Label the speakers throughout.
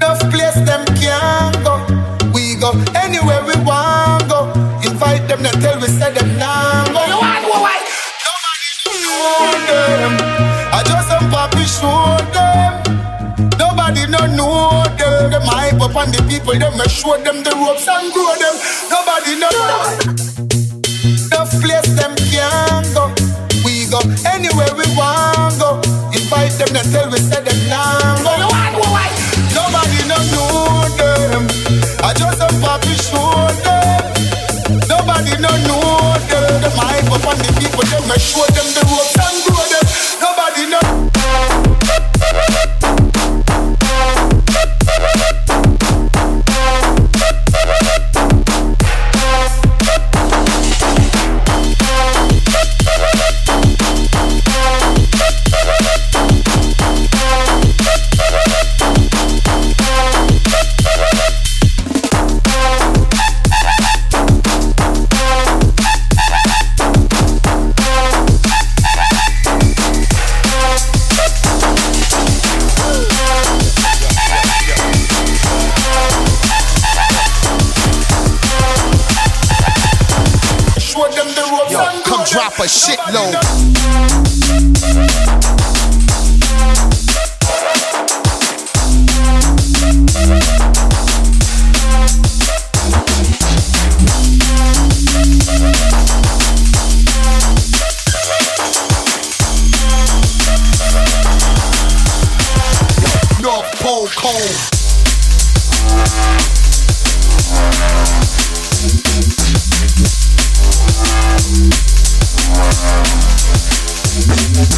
Speaker 1: Enough place them can't go. We go anywhere we want go. Invite them, they tell we say them now go. You want go why? Nobody know them. I just some papi show them. Nobody no know them. Them hype up on the people. Them me show them the ropes and grow them. Nobody know. Enough place them can't go. We go anywhere we want go. Invite them, they tell we say them people. Them me show them the
Speaker 2: a shitload.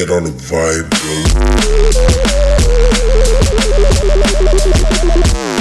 Speaker 3: Get on the vibe, yo.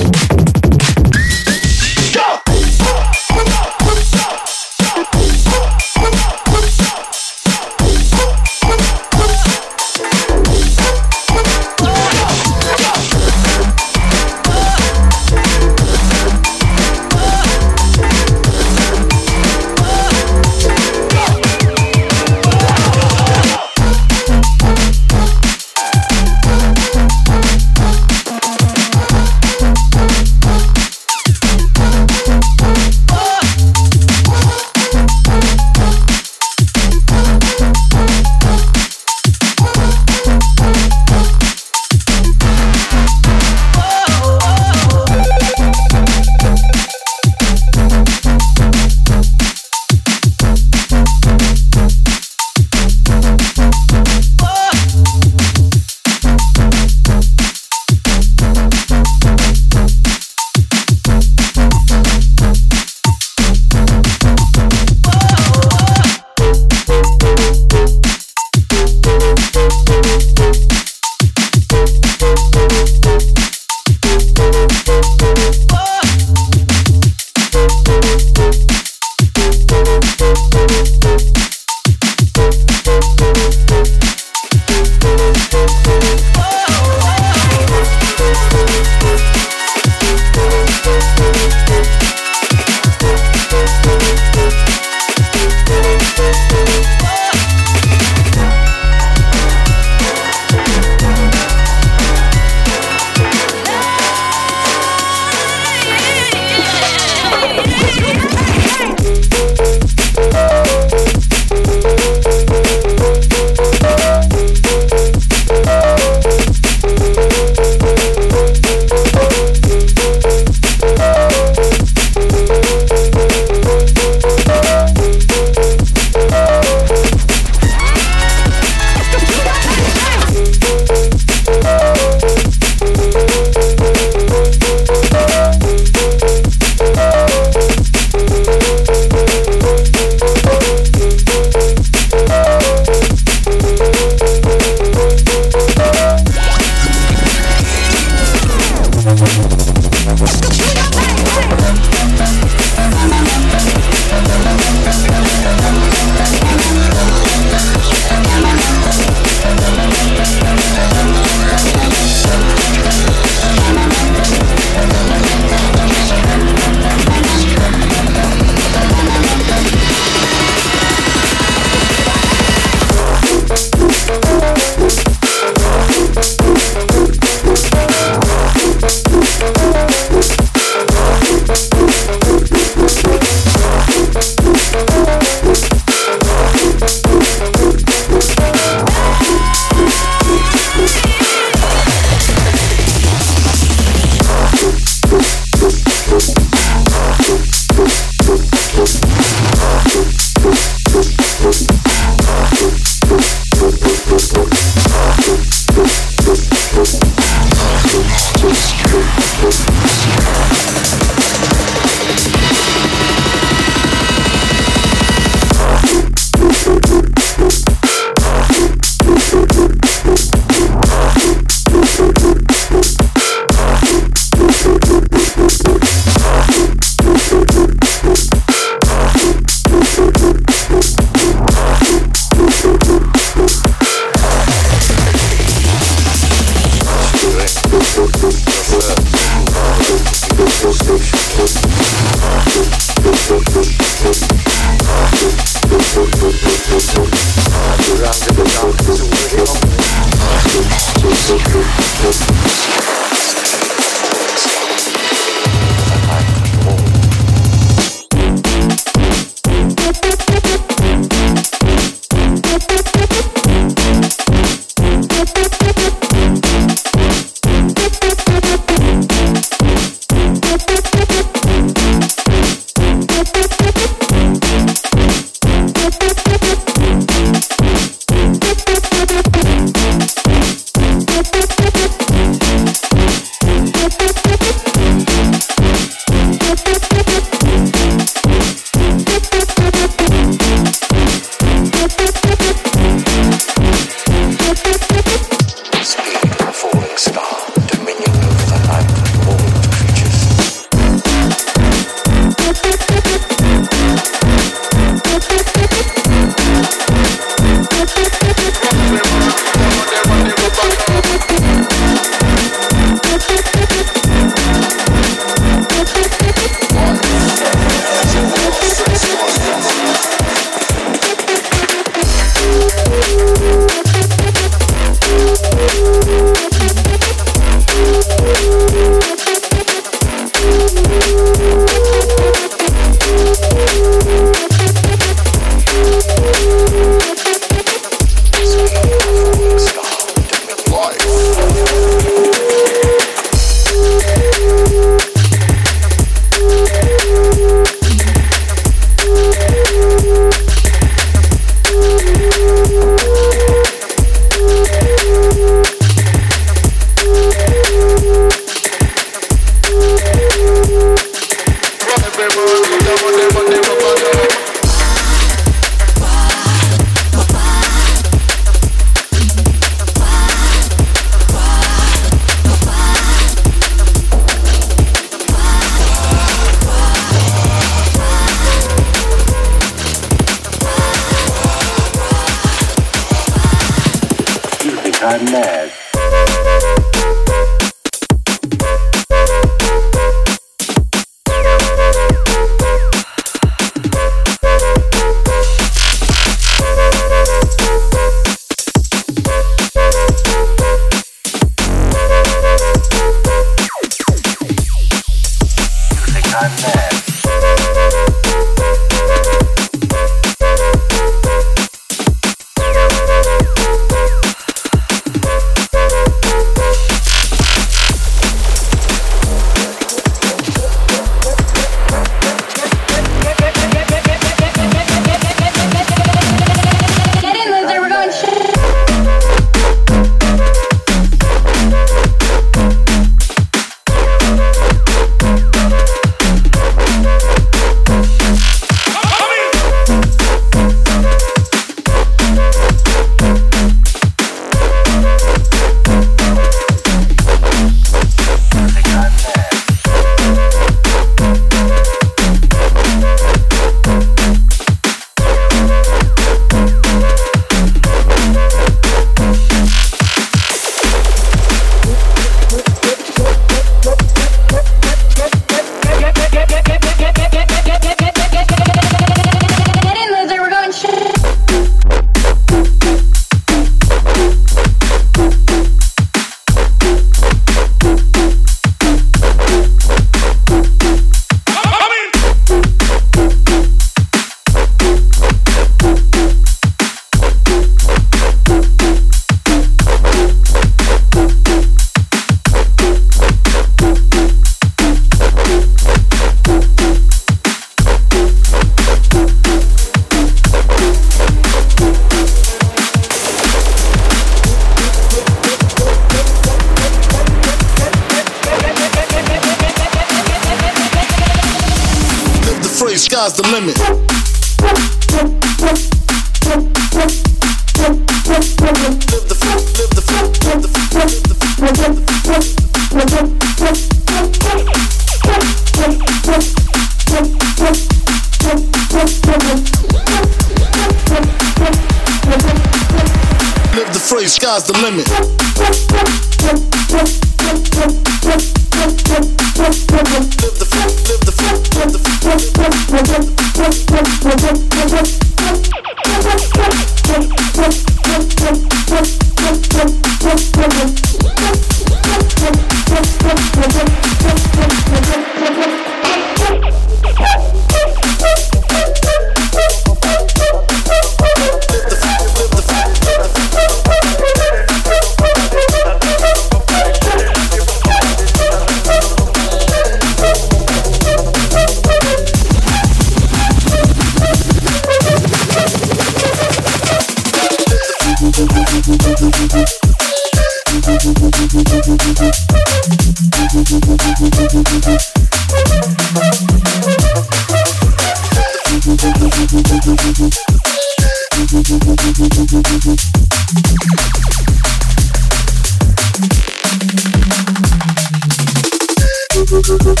Speaker 4: Thank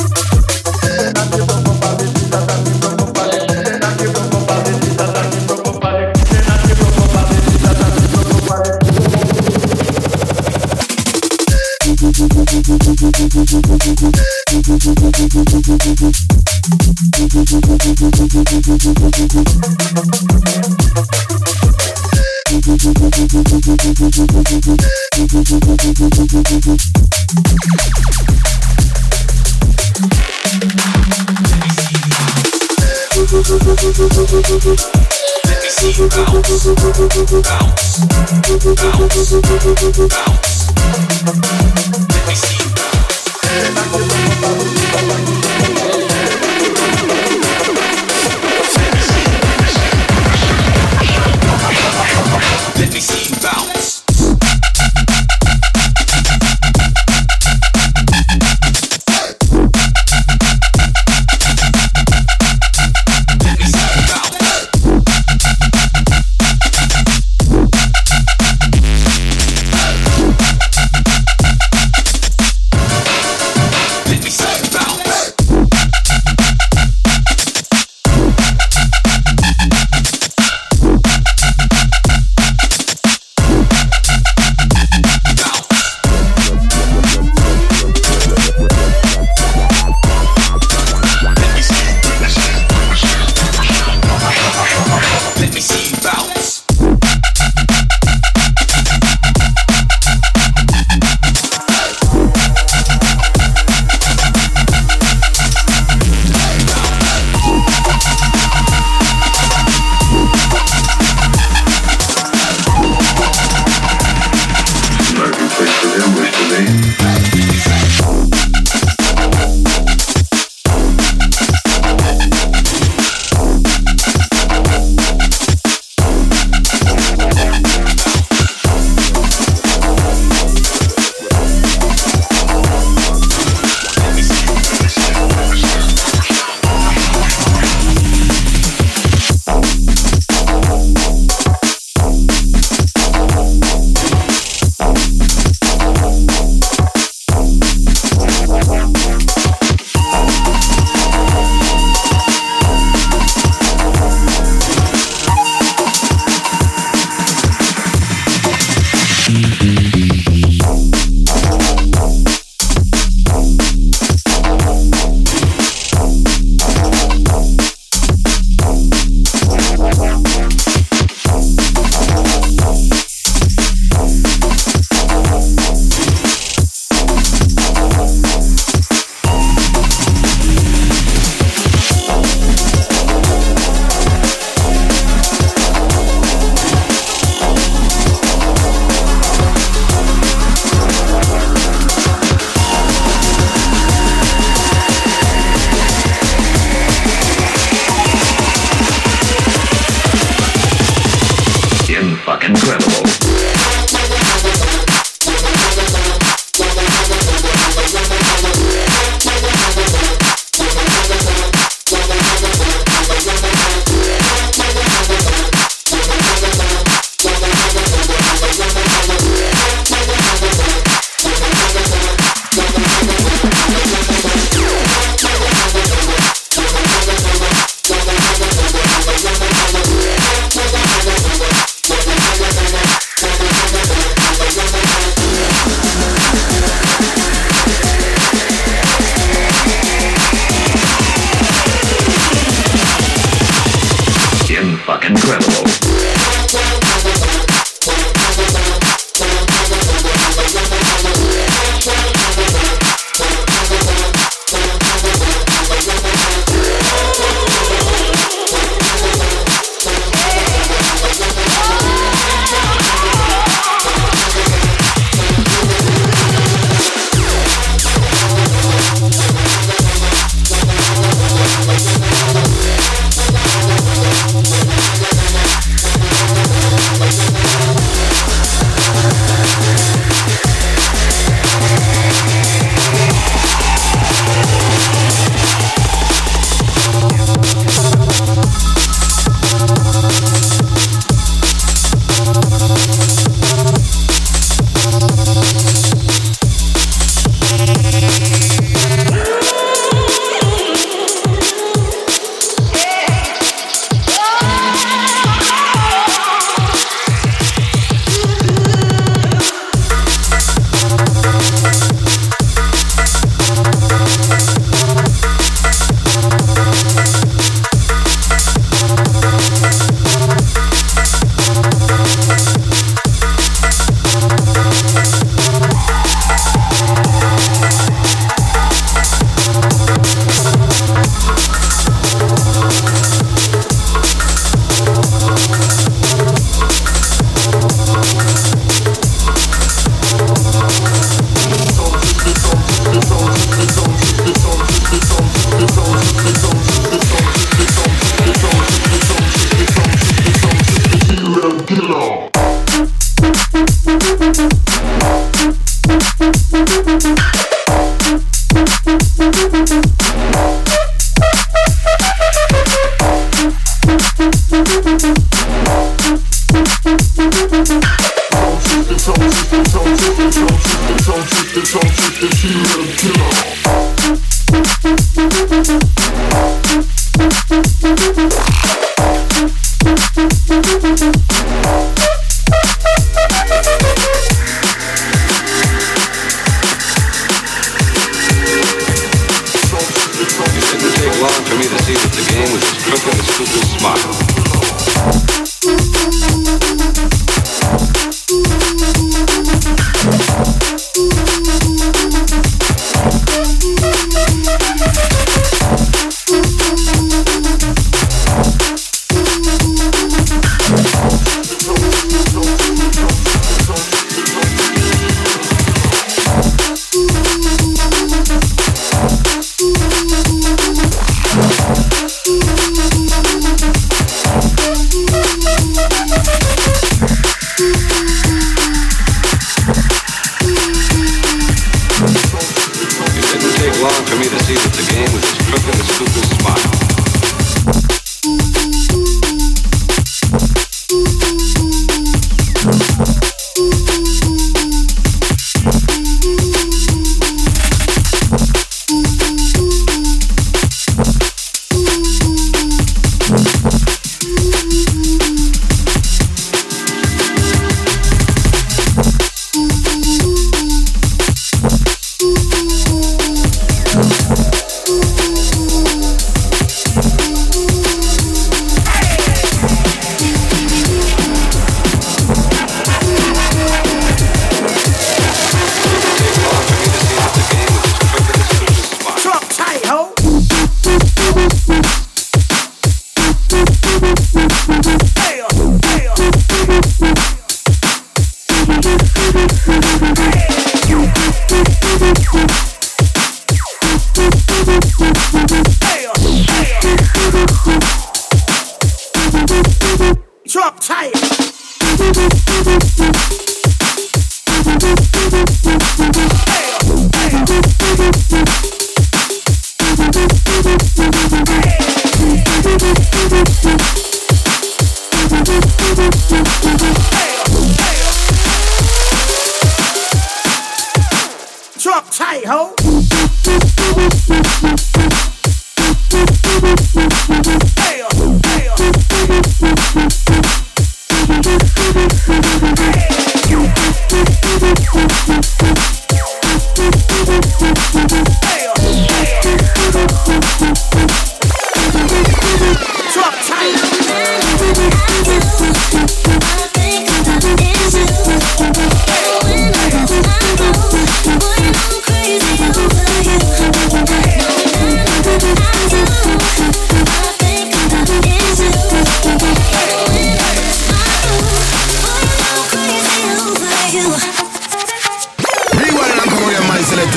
Speaker 4: you.
Speaker 5: Let me see you bounce, bounce,
Speaker 6: bounce, bounce.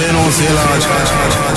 Speaker 6: Você não
Speaker 7: se lasca.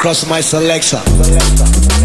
Speaker 7: Come
Speaker 8: cross my selection.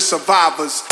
Speaker 9: Survivors.